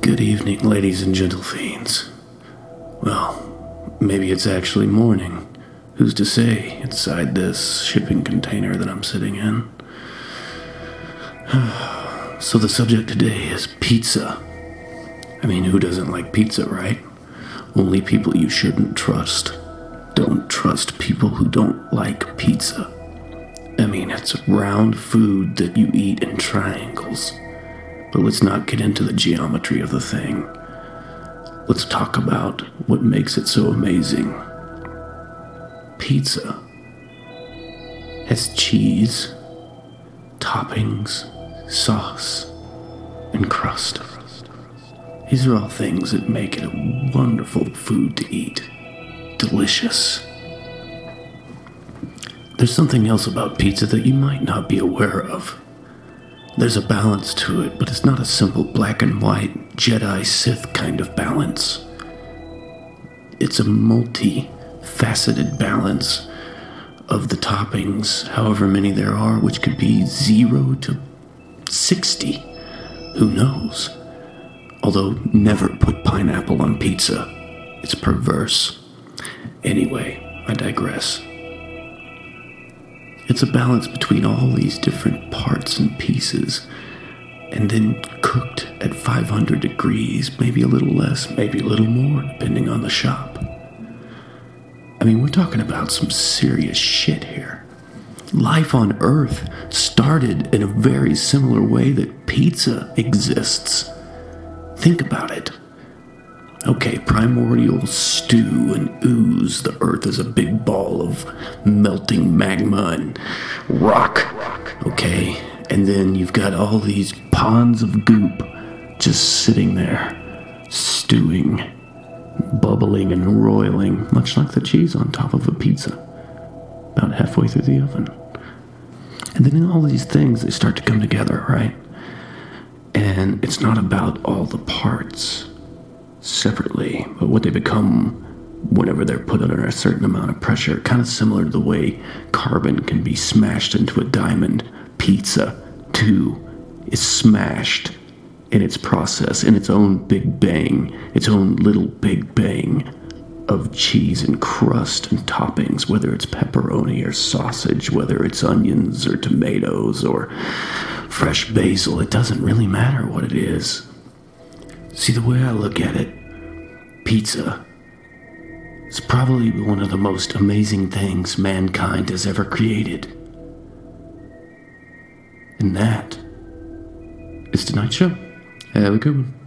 Good evening, ladies and gentle fiends. Well, maybe it's actually morning. Who's to say inside this shipping container that I'm sitting in? so, the subject today is pizza. I mean, who doesn't like pizza, right? Only people you shouldn't trust. Don't trust people who don't like pizza. I mean, it's round food that you eat in triangles. But let's not get into the geometry of the thing. Let's talk about what makes it so amazing. Pizza has cheese, toppings, sauce, and crust. These are all things that make it a wonderful food to eat. Delicious. There's something else about pizza that you might not be aware of. There's a balance to it, but it's not a simple black and white Jedi Sith kind of balance. It's a multi faceted balance of the toppings, however many there are, which could be 0 to 60. Who knows? Although, never put pineapple on pizza. It's perverse. Anyway, I digress. It's a balance between all these different parts and pieces, and then cooked at 500 degrees, maybe a little less, maybe a little more, depending on the shop. I mean, we're talking about some serious shit here. Life on Earth started in a very similar way that pizza exists. Think about it. Okay, primordial stew and ooze. The earth is a big ball of melting magma and rock. Okay, and then you've got all these ponds of goop just sitting there, stewing, bubbling, and roiling, much like the cheese on top of a pizza, about halfway through the oven. And then all these things, they start to come together, right? And it's not about all the parts separately, but what they become whenever they're put under a certain amount of pressure, kind of similar to the way carbon can be smashed into a diamond. Pizza, too, is smashed in its process, in its own big bang, its own little big bang of cheese and crust and toppings, whether it's pepperoni or sausage, whether it's onions or tomatoes or fresh basil, it doesn't really matter what it is. See, the way I look at it, pizza is probably one of the most amazing things mankind has ever created. And that is tonight's show. Have a good one.